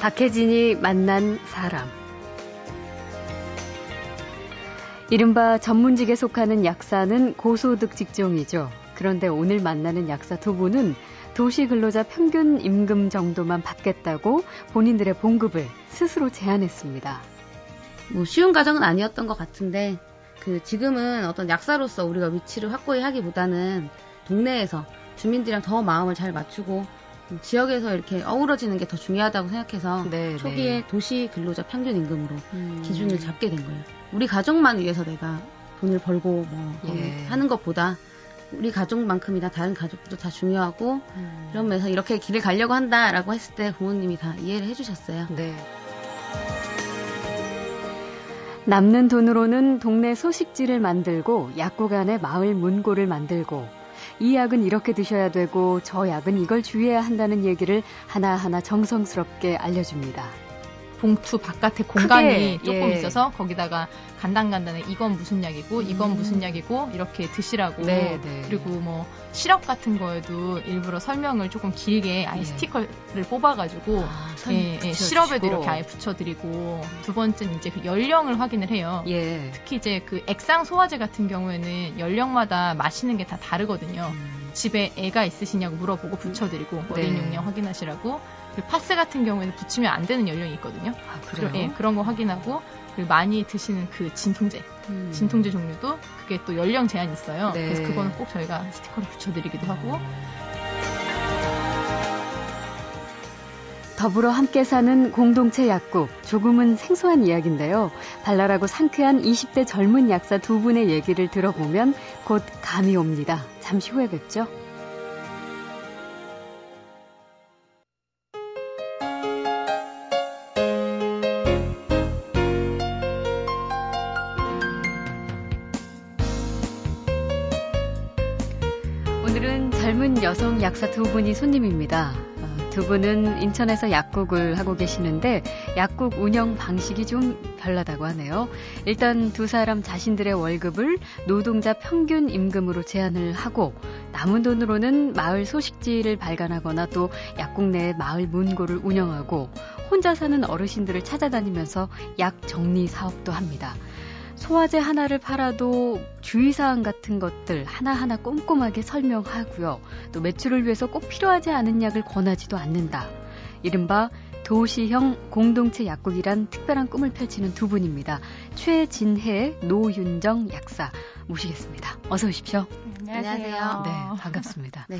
박혜진이 만난 사람. 이른바 전문직에 속하는 약사는 고소득 직종이죠. 그런데 오늘 만나는 약사 두 분은 도시 근로자 평균 임금 정도만 받겠다고 본인들의 봉급을 스스로 제안했습니다. 뭐 쉬운 과정은 아니었던 것 같은데 그 지금은 어떤 약사로서 우리가 위치를 확고히 하기보다는 동네에서 주민들이랑 더 마음을 잘 맞추고 지역에서 이렇게 어우러지는 게 더 중요하다고 생각해서 네, 초기에 네. 도시 근로자 평균 임금으로 음. 기준을 잡게 된 거예요. 우리 가족만 위해서 내가 돈을 벌고 뭐 예. 하는 것보다 우리 가족만큼이나 다른 가족도 다 중요하고 음. 이러면서 이렇게 길을 가려고 한다라고 했을 때 부모님이 다 이해를 해주셨어요. 네. 남는 돈으로는 동네 소식지를 만들고 약국 안에 마을 문고를 만들고 이 약은 이렇게 드셔야 되고 저 약은 이걸 주의해야 한다는 얘기를 하나하나 정성스럽게 알려줍니다. 봉투 바깥에 공간이 크게, 조금 예. 있어서 거기다가 간단간단해 이건 무슨 약이고 이건 음. 무슨 약이고 이렇게 드시라고 네, 네. 그리고 뭐 시럽 같은 거에도 일부러 설명을 조금 길게 아예 예. 스티커를 뽑아가지고 아, 예, 예, 시럽에도 이렇게 아예 붙여드리고 두 번째는 이제 그 연령을 확인을 해요. 예. 특히 이제 그 액상 소화제 같은 경우에는 연령마다 마시는 게 다 다르거든요. 음. 집에 애가 있으시냐고 물어보고 붙여드리고 어린 네. 용량 확인하시라고 그리고 파스 같은 경우에는 붙이면 안 되는 연령이 있거든요. 아, 그래요? 예, 그런 거 확인하고 그리고 많이 드시는 그 진통제, 음. 진통제 종류도 그게 또 연령 제한이 있어요. 네. 그래서 그거는 꼭 저희가 스티커를 붙여드리기도 하고. 더불어 함께 사는 공동체 약국. 조금은 생소한 이야기인데요. 발랄하고 상쾌한 20대 젊은 약사 두 분의 얘기를 들어보면 곧 감이 옵니다. 잠시 후에 뵙죠. 여성 약사 두 분이 손님입니다. 어, 두 분은 인천에서 약국을 하고 계시는데 약국 운영 방식이 좀 별나다고 하네요. 일단 두 사람 자신들의 월급을 노동자 평균 임금으로 제한을 하고 남은 돈으로는 마을 소식지를 발간하거나 또 약국 내 마을 문고를 운영하고 혼자 사는 어르신들을 찾아다니면서 약 정리 사업도 합니다. 소화제 하나를 팔아도 주의사항 같은 것들 하나하나 꼼꼼하게 설명하고요. 또 매출을 위해서 꼭 필요하지 않은 약을 권하지도 않는다. 이른바 도시형 공동체 약국이란 특별한 꿈을 펼치는 두 분입니다. 최진혜, 노윤정 약사 모시겠습니다. 어서 오십시오. 안녕하세요. 네, 반갑습니다. 네.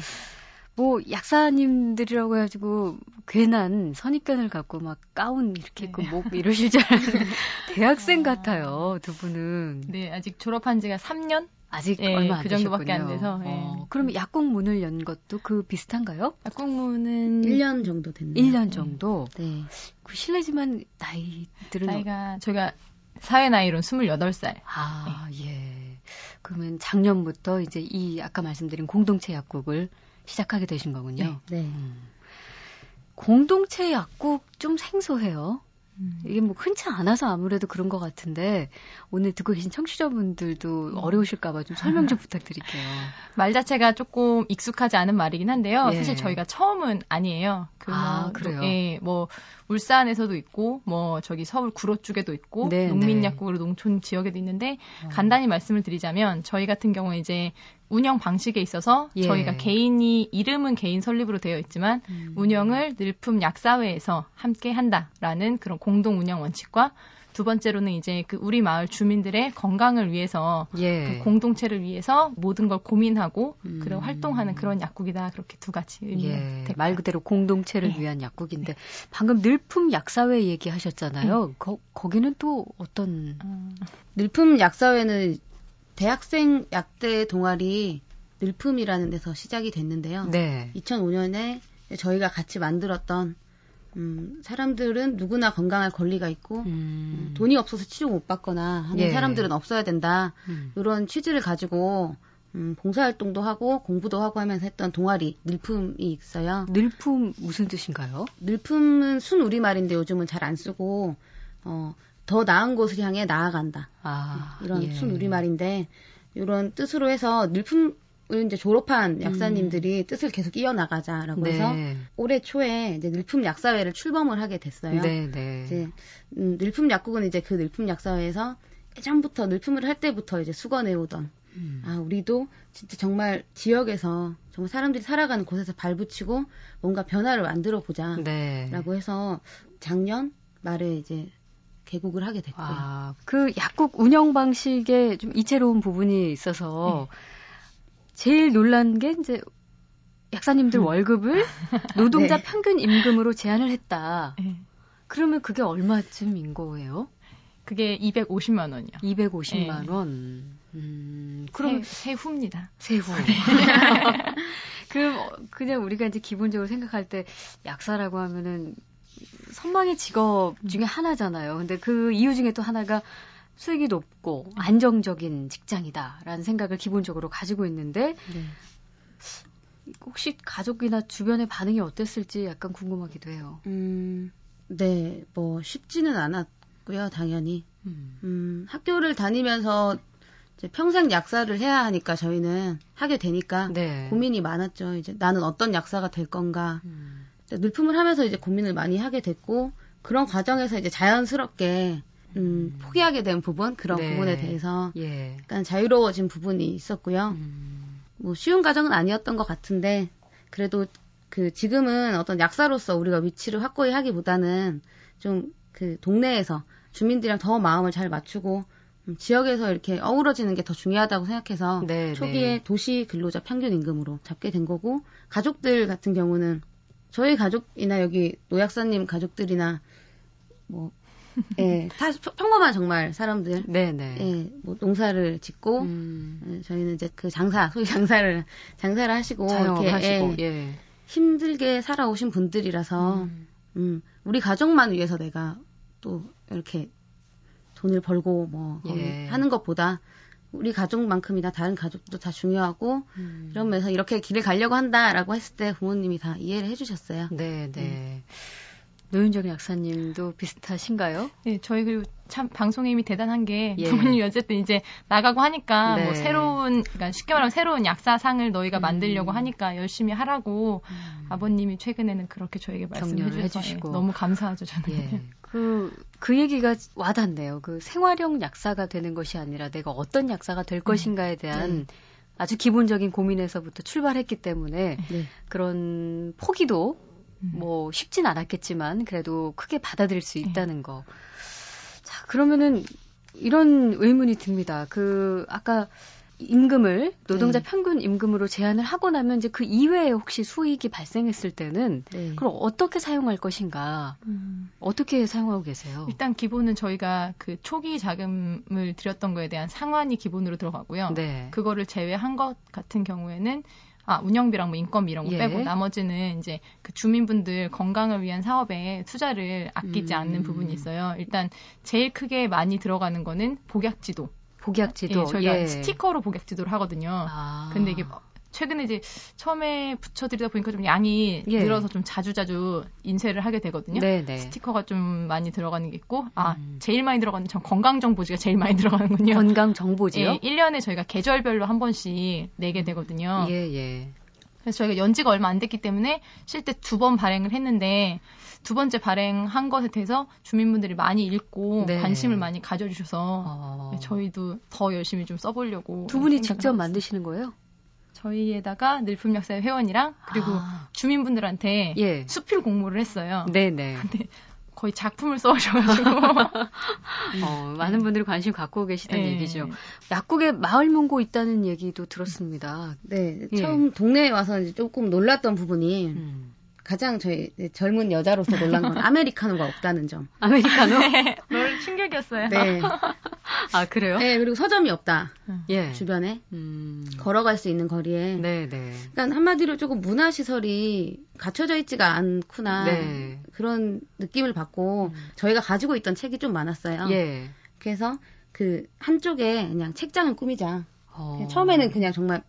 뭐 약사님들이라고 해가지고 괜한 선입견을 갖고 막 가운 이렇게 입고 네. 목 이러실 줄 알았는데 대학생 아... 같아요 두 분은. 네 아직 졸업한 지가 3년? 아직 네, 얼마 안 그 정도밖에 안 돼서. 네. 어, 그럼 약국 문을 연 것도 그 비슷한가요? 약국 문은 1년 정도 됐네요. 1년 정도. 네. 그 실례지만 나이들은 나이가 저희가 사회 나이로는 28살. 아, 네. 예. 그러면 작년부터 이제 이 아까 말씀드린 공동체 약국을 시작하게 되신 거군요. 네. 네. 음. 공동체 약국 좀 생소해요. 음. 이게 뭐 흔치 않아서 아무래도 그런 것 같은데 오늘 듣고 계신 청취자분들도 음. 어려우실까봐 좀 설명 좀 부탁드릴게요. 말 자체가 조금 익숙하지 않은 말이긴 한데요. 예. 사실 저희가 처음은 아니에요. 그 아, 뭐, 그래요? 예, 뭐 울산에서도 있고 뭐 저기 서울 구로 쪽에도 있고 네, 농민약국으로 네. 농촌 지역에도 있는데 어. 간단히 말씀을 드리자면 저희 같은 경우에 이제 운영 방식에 있어서 예. 저희가 개인이 이름은 개인 설립으로 되어 있지만 음. 운영을 늘품 약사회에서 함께 한다라는 그런 공동 운영 원칙과 두 번째로는 이제 그 우리 마을 주민들의 건강을 위해서 예. 그 공동체를 위해서 모든 걸 고민하고 음. 그런 활동하는 그런 약국이다 그렇게 두 가지 예. 말 그대로 공동체를 예. 위한 약국인데 방금 늘품 약사회 얘기하셨잖아요. 음. 거, 거기는 또 어떤 음. 늘품 약사회는 대학생 약대 동아리 늘품이라는 데서 시작이 됐는데요. 네. 2005년에 저희가 같이 만들었던 음, 사람들은 누구나 건강할 권리가 있고 음. 음. 돈이 없어서 치료 못 받거나 하는 예. 사람들은 없어야 된다. 음. 이런 취지를 가지고 음, 봉사활동도 하고 공부도 하고 하면서 했던 동아리 늘품이 있어요. 늘품 무슨 뜻인가요? 늘품은 순 우리말인데 요즘은 잘 안 쓰고 어, 더 나은 곳을 향해 나아간다. 아, 이런 예. 순 우리말인데 이런 뜻으로 해서 늘품 이제 졸업한 약사님들이 음. 뜻을 계속 이어나가자라고 네. 해서 올해 초에 이제 늘품 약사회를 출범을 하게 됐어요. 네, 네. 이제 음, 늘품 약국은 이제 그 늘품 약사회에서 예전부터 늘품을 할 때부터 이제 수건해 오던 음. 아 우리도 진짜 정말 지역에서 정말 사람들이 살아가는 곳에서 발붙이고 뭔가 변화를 만들어 보자라고 네. 해서 작년 말에 이제 개국을 하게 됐고요. 아, 그 약국 운영 방식에 좀 이채로운 부분이 있어서 네. 제일 놀란 게 이제 약사님들 음. 월급을 노동자 네. 평균 임금으로 제한을 했다. 네. 그러면 그게 얼마쯤인 거예요? 그게 250만 원이요. 250만 네. 원. 음, 그럼 세, 세후입니다. 세후. 그럼 그냥 우리가 이제 기본적으로 생각할 때 약사라고 하면은 선망의 직업 중에 하나잖아요. 근데 그 이유 중에 또 하나가 수익이 높고 안정적인 직장이다라는 생각을 기본적으로 가지고 있는데 네. 혹시 가족이나 주변의 반응이 어땠을지 약간 궁금하기도 해요. 음, 네, 뭐 쉽지는 않았고요, 당연히. 음, 음 학교를 다니면서 이제 평생 약사를 해야 하니까 저희는 하게 되니까 네. 고민이 많았죠. 이제 나는 어떤 약사가 될 건가. 음. 늘품을 하면서 이제 고민을 많이 하게 됐고 그런 과정에서 이제 자연스럽게 음, 음. 포기하게 된 부분 그런 네. 부분에 대해서 예. 약간 자유로워진 부분이 있었고요. 음. 뭐 쉬운 과정은 아니었던 것 같은데 그래도 그 지금은 어떤 약사로서 우리가 위치를 확고히 하기보다는 좀 그 동네에서 주민들이랑 더 마음을 잘 맞추고 음, 지역에서 이렇게 어우러지는 게 더 중요하다고 생각해서 네, 초기에 네. 도시 근로자 평균 임금으로 잡게 된 거고 가족들 같은 경우는 저희 가족이나 여기 노약사님 가족들이나 뭐 예, 다 평범한 정말 사람들. 네네. 네. 예, 뭐 농사를 짓고 음. 예, 저희는 이제 그 장사, 소위 장사를 장사를 하시고 이렇게 하시고, 예, 예. 힘들게 살아오신 분들이라서 음. 음, 우리 가족만 위해서 내가 또 이렇게 돈을 벌고 뭐 예. 하는 것보다 우리 가족만큼이나 다른 가족도 다 중요하고 음. 이러면서 이렇게 길을 가려고 한다라고 했을 때 부모님이 다 이해를 해주셨어요. 네, 네. 음. 노윤정 약사님도 비슷하신가요? 네, 저희 그리고 참 방송의 힘이 대단한 게 예. 부모님이 어쨌든 이제 나가고 하니까 네. 뭐 새로운 그러니까 쉽게 말하면 새로운 약사상을 너희가 음. 만들려고 하니까 열심히 하라고 음. 아버님이 최근에는 그렇게 저에게 말씀해 주시고 예, 너무 감사하죠 저는. 예. 그, 그 얘기가 와닿네요. 그 생활형 약사가 되는 것이 아니라 내가 어떤 약사가 될 음. 것인가에 대한 네. 아주 기본적인 고민에서부터 출발했기 때문에 네. 그런 포기도 음. 뭐 쉽진 않았겠지만 그래도 크게 받아들일 수 네. 있다는 거. 자, 그러면은 이런 의문이 듭니다. 그 아까 임금을 노동자 네. 평균 임금으로 제한을 하고 나면 이제 그 이외에 혹시 수익이 발생했을 때는 네. 그럼 어떻게 사용할 것인가? 음. 어떻게 사용하고 계세요? 일단 기본은 저희가 그 초기 자금을 들였던 거에 대한 상환이 기본으로 들어가고요. 네. 그거를 제외한 것 같은 경우에는 아, 운영비랑 뭐 인건비 이런 거 예. 빼고 나머지는 이제 그 주민분들 건강을 위한 사업에 투자를 아끼지 음. 않는 부분이 있어요. 일단 제일 크게 많이 들어가는 거는 복약지도. 복약지도. 예, 저희가 예. 스티커로 복약지도를 하거든요. 아. 근데 이게 최근에 이제 처음에 붙여드리다 보니까 좀 양이 예. 늘어서 좀 자주자주 인쇄를 하게 되거든요. 네네. 네. 스티커가 좀 많이 들어가는 게 있고, 아, 음. 제일 많이 들어가는 전 건강정보지가 제일 많이 들어가는군요. 건강정보지요? 예, 1년에 저희가 계절별로 한 번씩 내게 되거든요. 예, 예. 그래서 저희가 연지가 얼마 안 됐기 때문에 실제 두 번 발행을 했는데 두 번째 발행한 것에 대해서 주민분들이 많이 읽고 네. 관심을 많이 가져주셔서 어. 저희도 더 열심히 좀 써보려고 두 분이 직접 만드시는 거예요? 저희에다가 늘품역사의 회원이랑 그리고 아. 주민분들한테 예. 수필 공모를 했어요. 네네. 근데 거의 작품을 써오셔가지고 어, 많은 분들이 관심 갖고 계시다는 네. 얘기죠. 약국에 마을 문고 있다는 얘기도 들었습니다. 네, 예. 처음 동네에 와서 이제 조금 놀랐던 부분이 음. 가장 저희 젊은 여자로서 놀란 건 아메리카노가 없다는 점. 아메리카노? 네, 놀 충격이었어요. 네. 아 그래요? 네, 그리고 서점이 없다. 예. 주변에 음. 걸어갈 수 있는 거리에. 네, 네. 그러니까 한마디로 조금 문화 시설이 갖춰져 있지가 않구나 네. 그런 느낌을 받고 음. 저희가 가지고 있던 책이 좀 많았어요. 예. 그래서 그 한쪽에 그냥 책장을 꾸미자. 어. 처음에는 그냥 정말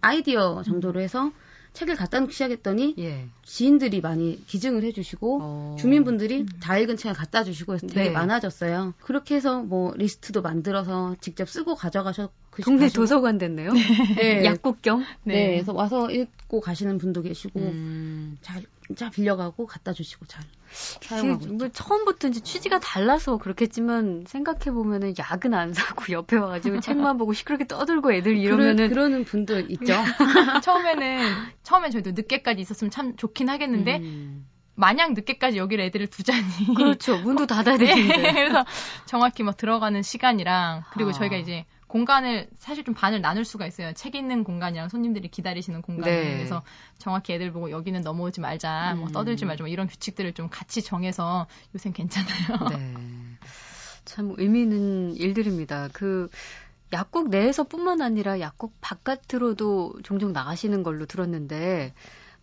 아이디어 정도로 해서 책을 갖다 놓기 시작했더니 예. 지인들이 많이 기증을 해주시고 어. 주민분들이 음. 다 읽은 책을 갖다 주시고 해서 되게 네. 많아졌어요. 그렇게 해서 뭐 리스트도 만들어서 직접 쓰고 가져가셨 그 동네 가시고. 도서관 됐네요. 네. 약국경. 네. 네. 그래서 와서 읽고 가시는 분도 계시고 음. 잘 진짜 빌려가고 갖다 주시고 잘 사용하고 뭐 처음부터 이제 취지가 달라서 그렇겠지만 생각해 보면은 약은 안 사고 옆에 와가지고 책만 보고 시끄럽게 떠들고 애들 이러면은 그러, 는 분들 있죠. 처음에는 처음엔 저희도 늦게까지 있었으면 참 좋긴 하겠는데. 음. 마냥 늦게까지 여기를 애들을 두자니. 그렇죠. 문도 닫아야 되는데. 네, 그래서 정확히 막 들어가는 시간이랑 그리고 아. 저희가 이제 공간을 사실 좀 반을 나눌 수가 있어요. 책 있는 공간이랑 손님들이 기다리시는 공간. 네. 그래서 정확히 애들 보고 여기는 넘어오지 말자, 뭐 음. 뭐 떠들지 말자, 뭐 이런 규칙들을 좀 같이 정해서 요새 괜찮아요. 네. 참 의미 있는 일들입니다. 그 약국 내에서뿐만 아니라 약국 바깥으로도 종종 나가시는 걸로 들었는데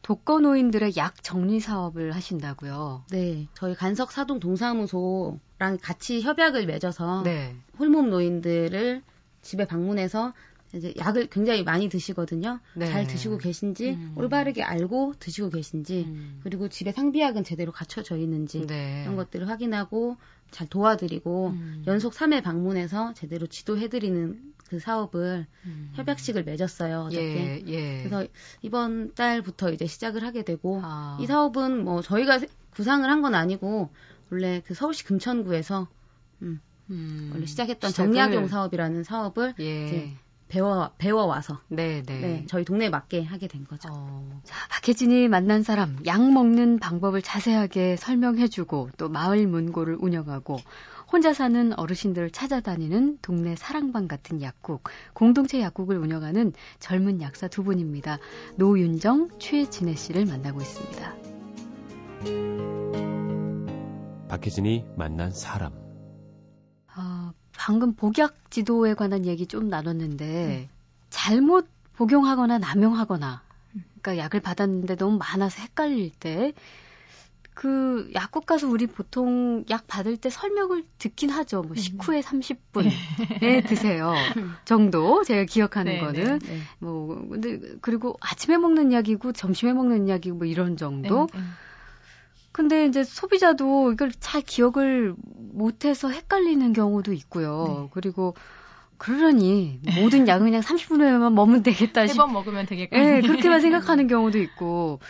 독거 노인들의 약 정리 사업을 하신다고요. 네, 저희 간석 사동 동사무소랑 같이 협약을 맺어서 네. 홀몸 노인들을 집에 방문해서 이제 약을 굉장히 많이 드시거든요. 네. 잘 드시고 계신지 음. 올바르게 알고 드시고 계신지 음. 그리고 집에 상비약은 제대로 갖춰져 있는지 네. 이런 것들을 확인하고 잘 도와드리고 음. 연속 3회 방문해서 제대로 지도해드리는 그 사업을 음. 협약식을 맺었어요 어저께. 예, 예. 그래서 이번 달부터 이제 시작을 하게 되고 아. 이 사업은 뭐 저희가 구상을 한 건 아니고 원래 그 서울시 금천구에서 음, 음, 원래 시작했던 시작을... 정약용 사업이라는 사업을 예. 이제 배워 배워 와서 네, 네. 네, 저희 동네에 맞게 하게 된 거죠. 어. 자, 박혜진이 만난 사람 약 먹는 방법을 자세하게 설명해주고 또 마을 문고를 운영하고 혼자 사는 어르신들을 찾아다니는 동네 사랑방 같은 약국, 공동체 약국을 운영하는 젊은 약사 두 분입니다. 노윤정, 최진혜 씨를 만나고 있습니다. 박혜진이 만난 사람. 방금 복약 지도에 관한 얘기 좀 나눴는데 음. 잘못 복용하거나 남용하거나 그러니까 약을 받았는데 너무 많아서 헷갈릴 때 그 약국 가서 우리 보통 약 받을 때 설명을 듣긴 하죠. 뭐 식후에 30분에 드세요. 정도 제가 기억하는 네, 거는 네, 네. 뭐 근데 그리고 아침에 먹는 약이고 점심에 먹는 약이고 뭐 이런 정도. 근데 이제 소비자도 이걸 잘 기억을 못해서 헷갈리는 경우도 있고요. 네. 그리고 그러니 모든 약은 그냥 30분 후에만 먹으면 되겠다 싶. 3번 먹으면 되겠다. 네, 그렇게만 생각하는 경우도 있고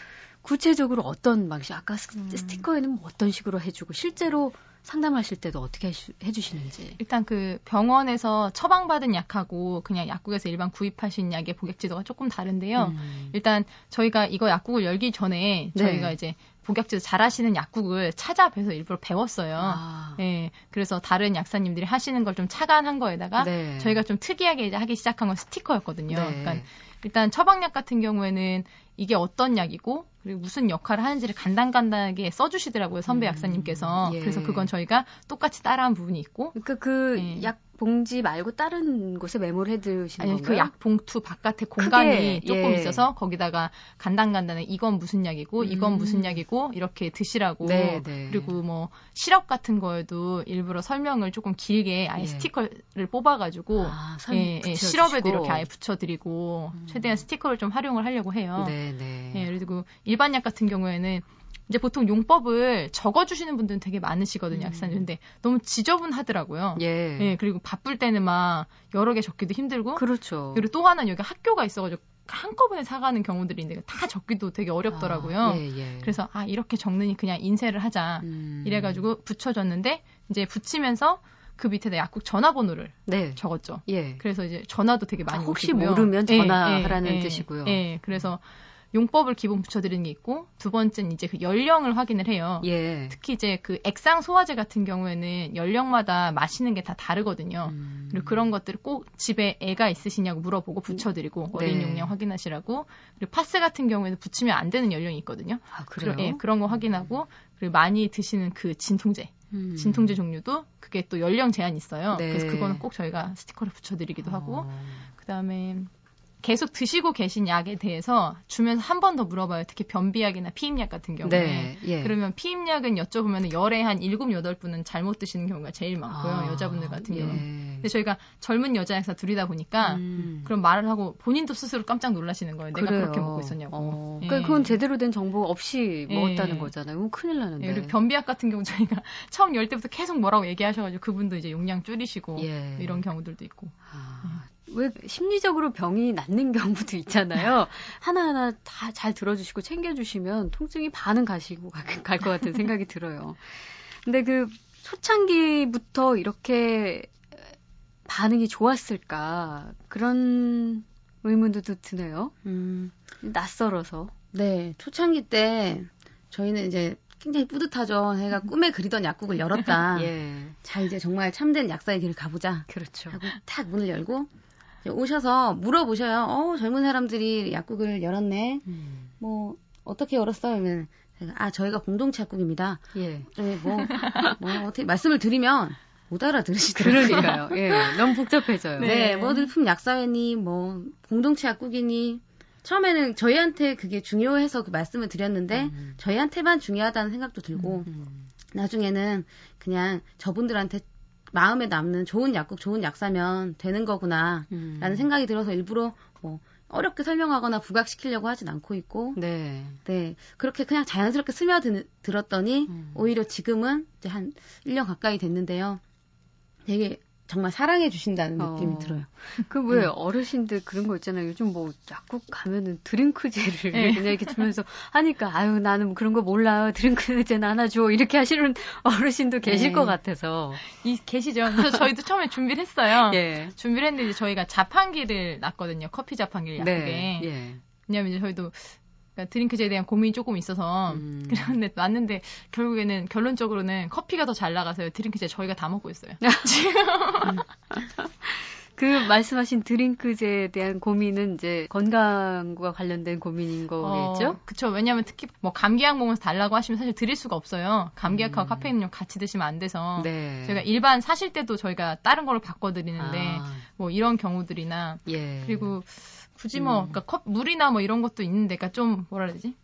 구체적으로 어떤 방식 아까 음. 스티커에는 뭐 어떤 식으로 해주고 실제로 상담하실 때도 어떻게 해주시는지. 일단 그 병원에서 처방받은 약하고 그냥 약국에서 일반 구입하신 약의 복약지도가 조금 다른데요. 음. 일단 저희가 이거 약국을 열기 전에 네. 저희가 이제 복약제도 잘하시는 약국을 찾아뵈서 일부러 배웠어요. 아. 예. 그래서 다른 약사님들이 하시는 걸좀 착안한 거에다가 네. 저희가 좀 특이하게 이제 하기 시작한 건 스티커였거든요. 네. 그러니까 일단 처방약 같은 경우에는 이게 어떤 약이고 그리고 무슨 역할을 하는지를 간단간단하게 써주시더라고요 선배 음. 약사님께서. 예. 그래서 그건 저희가 똑같이 따라한 부분이 있고. 그러니까 그약 예. 봉지 말고 다른 곳에 메모를 해두시는 아니, 건가요? 그 약 봉투 바깥에 공간이 크게, 조금 예. 있어서 거기다가 간단간단해 이건 무슨 약이고 음. 이건 무슨 약이고 이렇게 드시라고 네, 네. 그리고 뭐 시럽 같은 거에도 일부러 설명을 조금 길게 아예 예. 스티커를 뽑아가지고 아, 예, 예, 시럽에도 이렇게 아예 붙여드리고 음. 최대한 스티커를 좀 활용을 하려고 해요. 네, 네. 예, 그리고 일반 약 같은 경우에는 이제 보통 용법을 적어주시는 분들은 되게 많으시거든요, 음. 약사님. 근데 너무 지저분하더라고요. 예. 예. 그리고 바쁠 때는 막 여러 개 적기도 힘들고. 그렇죠. 그리고 또 하나는 여기 학교가 있어가지고 한꺼번에 사가는 경우들이 있는데 다 적기도 되게 어렵더라고요. 아, 예, 예. 그래서 아 이렇게 적느니 그냥 인쇄를 하자. 음. 이래가지고 붙여줬는데 이제 붙이면서 그 밑에다 약국 전화번호를 네. 적었죠. 예. 그래서 이제 전화도 되게 많이 아, 혹시 오시고요. 모르면 예, 전화하라는 예, 예, 뜻이고요. 예. 그래서 용법을 기본 붙여드리는 게 있고 두 번째는 이제 그 연령을 확인을 해요. 예. 특히 이제 그 액상 소화제 같은 경우에는 연령마다 마시는 게 다 다르거든요. 음. 그리고 그런 것들을 꼭 집에 애가 있으시냐고 물어보고 붙여드리고 어린 네. 용량 확인하시라고 그리고 파스 같은 경우에는 붙이면 안 되는 연령이 있거든요. 아, 그래요? 예, 그런 거 확인하고 그리고 많이 드시는 그 진통제 음. 진통제 종류도 그게 또 연령 제한이 있어요. 네. 그래서 그거는 꼭 저희가 스티커를 붙여드리기도 하고 어. 그다음에 계속 드시고 계신 약에 대해서 주면서 한 번 더 물어봐요. 특히 변비약이나 피임약 같은 경우에. 네, 예. 그러면 피임약은 여쭤보면 열에 한 7, 8분은 잘못 드시는 경우가 제일 많고요. 아, 여자분들 같은 경우. 예. 근데 저희가 젊은 여자 약사 둘이다 보니까 음. 그런 말을 하고 본인도 스스로 깜짝 놀라시는 거예요. 내가 그래요. 그렇게 먹고 있었냐고. 어. 예. 그러니까 그건 제대로 된 정보 없이 예. 먹었다는 거잖아요. 그럼 큰일 나는데. 예, 그리고 변비약 같은 경우 저희가 처음 열 때부터 계속 뭐라고 얘기하셔가지고 그분도 이제 용량 줄이시고 예. 이런 경우들도 있고. 아. 왜 심리적으로 병이 낫는 경우도 있잖아요. 하나하나 다 잘 들어주시고 챙겨주시면 통증이 반은 가시고 갈 것 같은 생각이 들어요. 근데 그 초창기부터 이렇게 반응이 좋았을까 그런 의문도 드네요. 음. 낯설어서. 네, 초창기 때 저희는 이제 굉장히 뿌듯하죠. 제가 꿈에 그리던 약국을 열었다. 예. 자, 이제 정말 참된 약사의 길을 가보자. 그렇죠. 하고 탁 문을 열고 오셔서 물어보셔요. 어, 젊은 사람들이 약국을 열었네. 음. 뭐, 어떻게 열었어? 그러면 아, 저희가 공동체 약국입니다. 예. 네, 뭐, 뭐, 어떻게 말씀을 드리면 못 알아들으시더라고요. 그러니까요. 예. 너무 복잡해져요. 네, 네. 뭐 늘품 약사회니, 뭐, 공동체 약국이니, 처음에는 저희한테 그게 중요해서 그 말씀을 드렸는데 음. 저희한테만 중요하다는 생각도 들고 음. 나중에는 그냥 저분들한테 마음에 남는 좋은 약국, 좋은 약 사면 되는 거구나라는 음. 생각이 들어서 일부러 뭐 어렵게 설명하거나 부각시키려고 하진 않고 있고, 네, 네 그렇게 그냥 자연스럽게 스며들었더니 음. 오히려 지금은 이제 한 1년 가까이 됐는데요. 되게 정말 사랑해 주신다는 어. 느낌이 들어요. 그왜 네. 어르신들 그런 거 있잖아요. 요즘 뭐 약국 가면은 드링크제를 네. 그냥 이렇게 주면서 하니까 아유 나는 그런 거 몰라요. 드링크제 나눠줘 이렇게 하시는 어르신도 계실 네. 것 같아서 이 계시죠. 그래서 저희도 처음에 준비를 했어요. 예. 준비를 했는데 저희가 자판기를 놨거든요. 커피 자판기를 약국에. 네. 예. 왜냐면 이제 저희도 그러니까 드링크제에 대한 고민이 조금 있어서 음. 그런데 왔는데 결국에는 결론적으로는 커피가 더 잘 나가서요. 드링크제 저희가 다 먹고 있어요. 지금. 그 말씀하신 드링크제에 대한 고민은 이제 건강과 관련된 고민인 거겠죠? 어, 그렇죠. 왜냐하면 특히 뭐 감기약 먹으면서 달라고 하시면 사실 드릴 수가 없어요. 감기약하고 음. 카페인용 같이 드시면 안 돼서 네. 저희가 일반 사실 때도 저희가 다른 걸로 바꿔 드리는데 아. 뭐 이런 경우들이나 예. 그리고 굳이 뭐, 음. 그러니까 컵, 물이나 뭐 이런 것도 있는데, 그러니까 좀, 뭐라 해야 되지?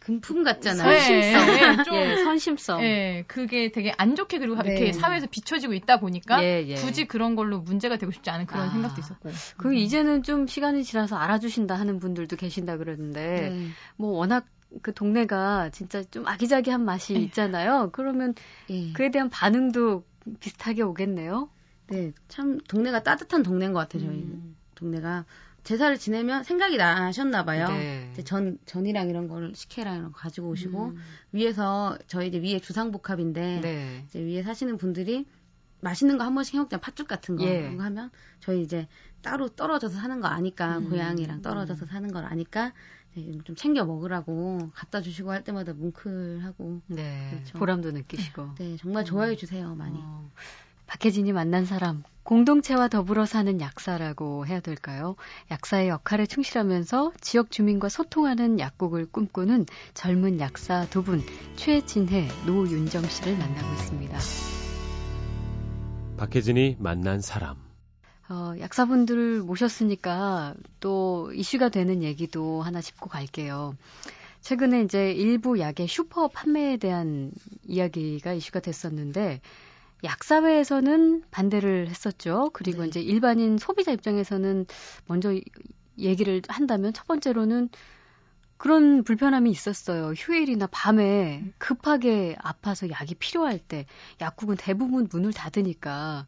금품 같잖아요. 선심성. 네, 네, 좀, 예, 선심성. 예, 그게 되게 안 좋게 그리고 네. 이렇게 사회에서 비춰지고 있다 보니까 예, 예. 굳이 그런 걸로 문제가 되고 싶지 않은 그런 아, 생각도 있었고. 그 음. 이제는 좀 시간이 지나서 알아주신다 하는 분들도 계신다 그러는데 네. 뭐 워낙 그 동네가 진짜 좀 아기자기한 맛이 네. 있잖아요. 그러면 예. 그에 대한 반응도 비슷하게 오겠네요. 네, 참 동네가 따뜻한 동네인 것 같아요. 저희 음. 동네가 제사를 지내면 생각이 나셨나 봐요. 네. 전 전이랑 이런 걸 식혜랑 이런 거 가지고 오시고 음. 위에서 저희 이제 위에 주상복합인데 네. 이제 위에 사시는 분들이 맛있는 거 한 번씩 해먹자 팥죽 같은 거 예. 하면 저희 이제 따로 떨어져서 사는 거 아니까 음. 고양이랑 떨어져서 사는 걸 아니까 좀 챙겨 먹으라고 갖다 주시고 할 때마다 뭉클하고 네. 그렇죠. 보람도 느끼시고 네 정말 좋아해 주세요 많이. 어. 박혜진이 만난 사람, 공동체와 더불어 사는 약사라고 해야 될까요? 약사의 역할에 충실하면서 지역 주민과 소통하는 약국을 꿈꾸는 젊은 약사 두 분, 최진혜, 노윤정 씨를 만나고 있습니다. 박혜진이 만난 사람. 어, 약사분들을 모셨으니까 또 이슈가 되는 얘기도 하나 짚고 갈게요. 최근에 이제 일부 약의 슈퍼 판매에 대한 이야기가 이슈가 됐었는데 약사회에서는 반대를 했었죠. 그리고 네. 이제 일반인 소비자 입장에서는 먼저 얘기를 한다면 첫 번째로는 그런 불편함이 있었어요. 휴일이나 밤에 급하게 아파서 약이 필요할 때 약국은 대부분 문을 닫으니까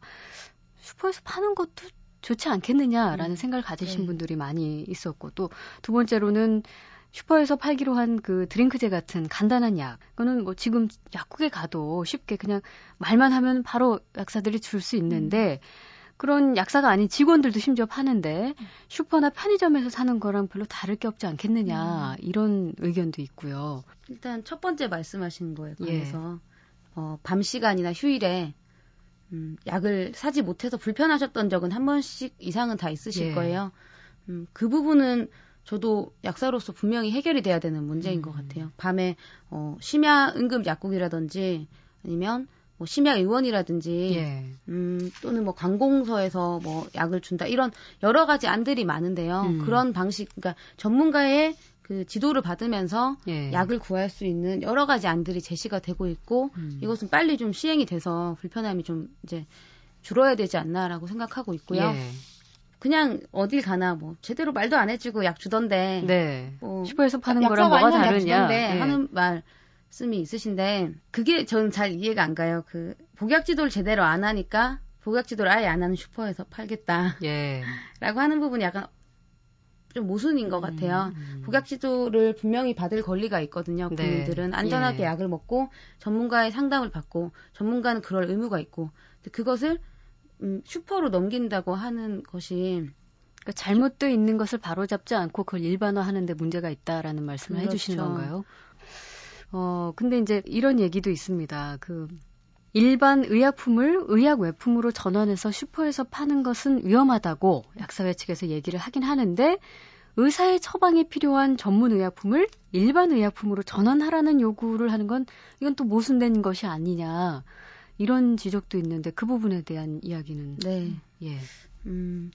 슈퍼에서 파는 것도 좋지 않겠느냐라는 음. 생각을 가지신 네. 분들이 많이 있었고 또 두 번째로는 슈퍼에서 팔기로 한 그 드링크제 같은 간단한 약. 그거는 뭐 지금 약국에 가도 쉽게 그냥 말만 하면 바로 약사들이 줄 수 있는데 음. 그런 약사가 아닌 직원들도 심지어 파는데 슈퍼나 편의점에서 사는 거랑 별로 다를 게 없지 않겠느냐 음. 이런 의견도 있고요. 일단 첫 번째 말씀하신 거에 관해서 예. 어, 밤 시간이나 휴일에 음, 약을 사지 못해서 불편하셨던 적은 한 번씩 이상은 다 있으실 예. 거예요. 음, 그 부분은 저도 약사로서 분명히 해결이 돼야 되는 문제인 음. 것 같아요. 밤에 어, 심야 응급 약국이라든지 아니면 뭐 심야 의원이라든지 예. 음, 또는 뭐 관공서에서 뭐 약을 준다 이런 여러 가지 안들이 많은데요. 음. 그런 방식 그러니까 전문가의 그 지도를 받으면서 예. 약을 구할 수 있는 여러 가지 안들이 제시가 되고 있고 음. 이것은 빨리 좀 시행이 돼서 불편함이 좀 이제 줄어야 되지 않나라고 생각하고 있고요. 예. 그냥 어딜 가나 뭐 제대로 말도 안 해주고 약 주던데. 네. 뭐 슈퍼에서 파는 거랑 뭐가 다르냐. 네. 하는 말씀이 있으신데 그게 저는 잘 이해가 안 가요. 그 복약 지도를 제대로 안 하니까 복약 지도를 아예 안 하는 슈퍼에서 팔겠다. 예. 라고 하는 부분이 약간 좀 모순인 것 같아요. 음, 음. 복약 지도를 분명히 받을 권리가 있거든요. 네. 국민들은 네. 안전하게 예. 약을 먹고 전문가의 상담을 받고 전문가는 그럴 의무가 있고 그것을 음, 슈퍼로 넘긴다고 하는 것이 그러니까 잘못되어 있는 것을 바로잡지 않고 그걸 일반화하는데 문제가 있다라는 말씀을 그렇죠. 해주시는 건가요? 어 근데 이제 이런 얘기도 있습니다. 그 일반 의약품을 의약 외품으로 전환해서 슈퍼에서 파는 것은 위험하다고 약사회 측에서 얘기를 하긴 하는데 의사의 처방이 필요한 전문 의약품을 일반 의약품으로 전환하라는 요구를 하는 건 이건 또 모순된 것이 아니냐 이런 지적도 있는데 그 부분에 대한 이야기는 네. 예. 음,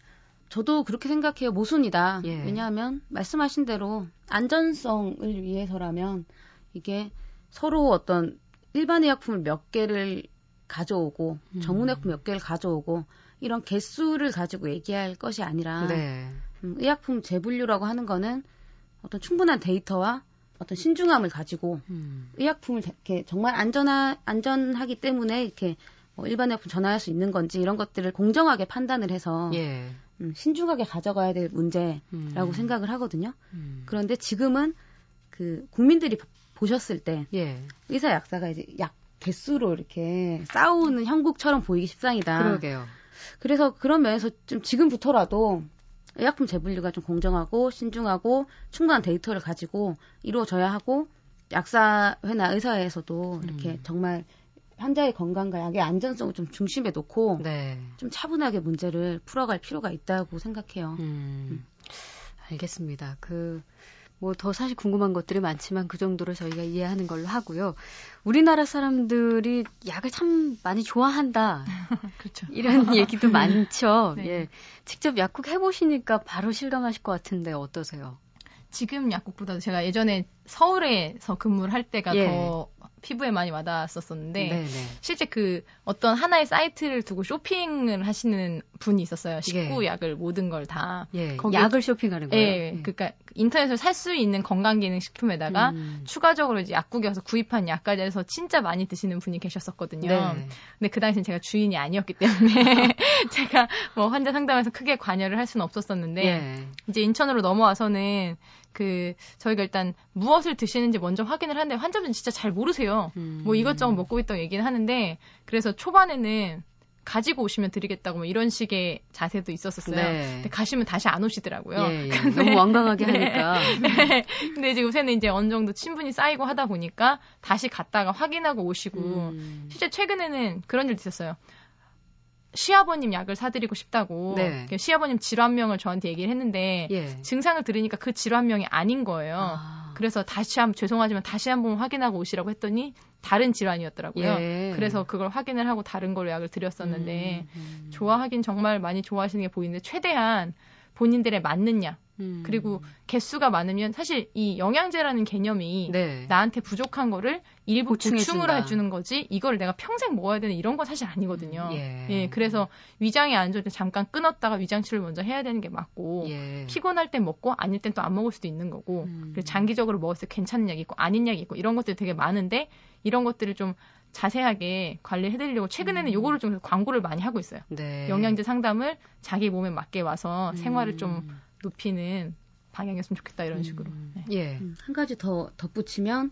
저도 그렇게 생각해요. 모순이다. 예. 왜냐하면 말씀하신 대로 안전성을 위해서라면 이게 서로 어떤 일반 의약품을 몇 개를 가져오고 음. 전문 의약품 몇 개를 가져오고 이런 개수를 가지고 얘기할 것이 아니라 네. 음, 의약품 재분류라고 하는 거는 어떤 충분한 데이터와 어떤 신중함을 가지고 음. 의약품을 이렇게 정말 안전하 안전하기 때문에 이렇게 뭐 일반 의약품 전화할 수 있는 건지 이런 것들을 공정하게 판단을 해서 예. 음, 신중하게 가져가야 될 문제라고 음. 생각을 하거든요. 음. 그런데 지금은 그 국민들이 보셨을 때 예. 의사 약사가 이제 약 개수로 이렇게 싸우는 형국처럼 보이기 십상이다. 그러게요. 그래서 그런 면에서 좀 지금부터라도 의약품 재분류가 좀 공정하고 신중하고 충분한 데이터를 가지고 이루어져야 하고 약사회나 의사회에서도 이렇게 음. 정말 환자의 건강과 약의 안전성을 좀 중심에 놓고 네. 좀 차분하게 문제를 풀어갈 필요가 있다고 생각해요. 음. 음. 알겠습니다. 그 뭐 더 사실 궁금한 것들이 많지만 그 정도로 저희가 이해하는 걸로 하고요. 우리나라 사람들이 약을 참 많이 좋아한다. 그렇죠. 이런 얘기도 많죠. 네. 예. 직접 약국 해보시니까 바로 실감하실 것 같은데 어떠세요? 지금 약국보다도 제가 예전에 서울에서 근무를 할 때가 예. 더 피부에 많이 와닿았었는데 네네. 실제 그 어떤 하나의 사이트를 두고 쇼핑을 하시는 분이 있었어요. 식구 예. 약을 모든 걸 다. 예. 거기 약을 쇼핑하는 거예요. 예. 음. 그러니까 인터넷에서 살수 있는 건강기능식품에다가 음. 추가적으로 이제 약국에 서 구입한 약까지 해서 진짜 많이 드시는 분이 계셨었거든요. 네. 근데 그 당시엔 제가 주인이 아니었기 때문에 제가 뭐 환자 상담에서 크게 관여를 할 수는 없었었는데 예. 이제 인천으로 넘어와서는 그 저희가 일단 무엇을 드시는지 먼저 확인을 하는데 환자분 진짜 잘 모르세요. 음. 뭐 이것저것 먹고 있다고 얘기는 하는데 그래서 초반에는 가지고 오시면 드리겠다고 뭐 이런 식의 자세도 있었었어요. 네. 근데 가시면 다시 안 오시더라고요. 예, 예. 근데, 너무 완강하게 네, 하니까. 네. 근데 이제 요새는 이제 어느 정도 친분이 쌓이고 하다 보니까 다시 갔다가 확인하고 오시고 음. 실제 최근에는 그런 일도 있었어요. 시아버님 약을 사드리고 싶다고 네. 시아버님 질환명을 저한테 얘기를 했는데 예. 증상을 들으니까 그 질환명이 아닌 거예요. 아. 그래서 다시 한번 죄송하지만 다시 한번 확인하고 오시라고 했더니 다른 질환이었더라고요. 예. 그래서 그걸 확인을 하고 다른 걸로 약을 드렸었는데 음, 음. 좋아하긴 정말 많이 좋아하시는 게 보이는데 최대한 본인들의 약 음. 그리고 개수가 많으면 사실 이 영양제라는 개념이 네. 나한테 부족한 거를 일부 보충을 해주는 거지 이걸 내가 평생 먹어야 되는 이런 건 사실 아니거든요. 예. 예 그래서 위장이 안 좋을 때 잠깐 끊었다가 위장 치료를 먼저 해야 되는 게 맞고 예. 피곤할 때 먹고 아닐 땐 또 안 먹을 수도 있는 거고 음. 그리고 장기적으로 먹었을 때 괜찮은 약이 있고 아닌 약이 있고 이런 것들이 되게 많은데 이런 것들을 좀 자세하게 관리해드리려고 최근에는 음. 요거를 좀 광고를 많이 하고 있어요. 네. 영양제 상담을 자기 몸에 맞게 와서 생활을 좀 음. 높이는 방향이었으면 좋겠다 이런 음. 식으로. 네. 예. 음, 한 가지 더 덧붙이면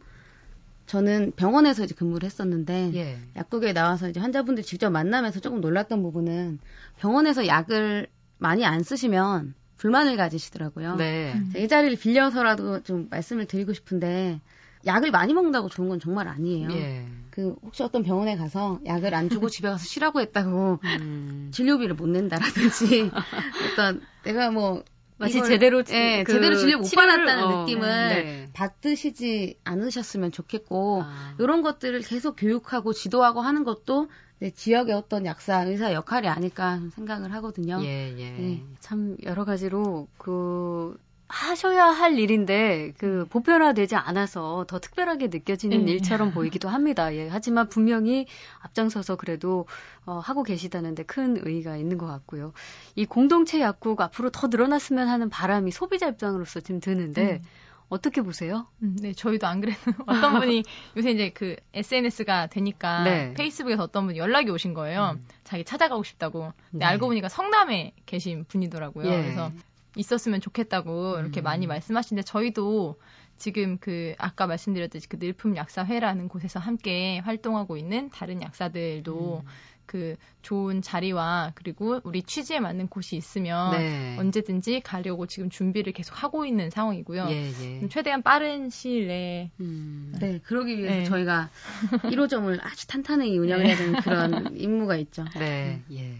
저는 병원에서 이제 근무를 했었는데 예. 약국에 나와서 이제 환자분들 직접 만나면서 조금 놀랐던 부분은 병원에서 약을 많이 안 쓰시면 불만을 가지시더라고요. 네. 이 자리를 빌려서라도 좀 말씀을 드리고 싶은데 약을 많이 먹는다고 좋은 건 정말 아니에요. 예. 그 혹시 어떤 병원에 가서 약을 안 주고 집에 가서 쉬라고 했다고 음. 진료비를 못 낸다라든지 어떤 내가 뭐 마치 제대로 예, 그 제대로 진료 못 받았다는 어, 느낌을 네. 받으시지 않으셨으면 좋겠고 아. 이런 것들을 계속 교육하고 지도하고 하는 것도 네, 지역의 어떤 약사 의사 역할이 아닐까 생각을 하거든요. 예, 예. 네. 참 여러 가지로 그 하셔야 할 일인데 그 보편화되지 않아서 더 특별하게 느껴지는 음. 일처럼 보이기도 합니다. 예. 하지만 분명히 앞장서서 그래도 어, 하고 계시다는데 큰 의의가 있는 것 같고요. 이 공동체 약국 앞으로 더 늘어났으면 하는 바람이 소비자 입장으로서 지금 드는데 음. 어떻게 보세요? 음, 네, 저희도 안 그래도 어떤 분이 요새 이제 그 SNS가 되니까 네. 페이스북에서 어떤 분이 연락이 오신 거예요. 음. 자기 찾아가고 싶다고. 근데 네. 알고 보니까 성남에 계신 분이더라고요. 예. 그래서 있었으면 좋겠다고 이렇게 음. 많이 말씀하시는데 저희도 지금 그 아까 말씀드렸듯이 그 늘품 약사회라는 곳에서 함께 활동하고 있는 다른 약사들도 음. 그 좋은 자리와 그리고 우리 취지에 맞는 곳이 있으면 네. 언제든지 가려고 지금 준비를 계속 하고 있는 상황이고요. 예, 예. 최대한 빠른 시일 내에 음. 네 그러기 위해서 네. 저희가 1호점을 아주 탄탄하게 운영해야 네. 되는 그런 임무가 있죠. 네, 예.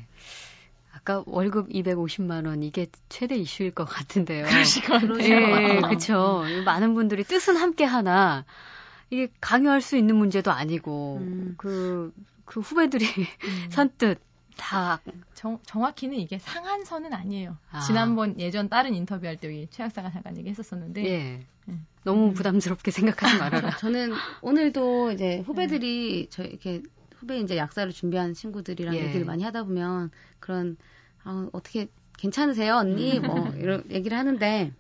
아까 월급 250만 원 이게 최대 이슈일 것 같은데요. 그러시거든요. 예, 그렇죠. 많은 분들이 뜻은 함께 하나 이게 강요할 수 있는 문제도 아니고 음. 그그 후배들이 음. 선뜻 다 정, 정확히는 이게 상한선은 아니에요. 아. 지난번 예전 다른 인터뷰할 때 여기 최학사가 잠깐 얘기했었었는데 예. 예. 너무 음. 부담스럽게 생각하지 말아라. 저는 오늘도 이제 후배들이 네. 저 이렇게 후배 이제 약사를 준비한 친구들이랑 예. 얘기를 많이 하다 보면 그런 아, 어떻게 괜찮으세요 언니 뭐 이런 얘기를 하는데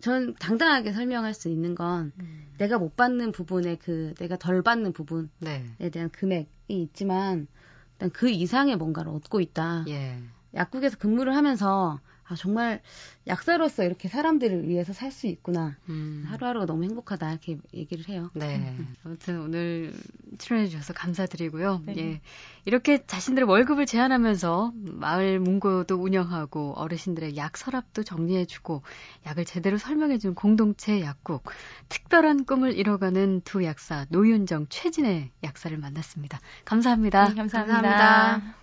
전 당당하게 설명할 수 있는 건 음. 내가 못 받는 부분에 그 내가 덜 받는 부분에 네. 대한 금액이 있지만 일단 그 이상의 뭔가를 얻고 있다. 예. 약국에서 근무를 하면서 아, 정말 약사로서 이렇게 사람들을 위해서 살 수 있구나. 음. 하루하루가 너무 행복하다. 이렇게 얘기를 해요. 네. 아무튼 오늘 출연해 주셔서 감사드리고요. 네. 예. 이렇게 자신들의 월급을 제한하면서 마을 문고도 운영하고 어르신들의 약 서랍도 정리해 주고 약을 제대로 설명해 준 공동체 약국. 특별한 꿈을 이뤄가는 두 약사 노윤정, 최진의 약사를 만났습니다. 감사합니다. 네, 감사합니다. 감사합니다.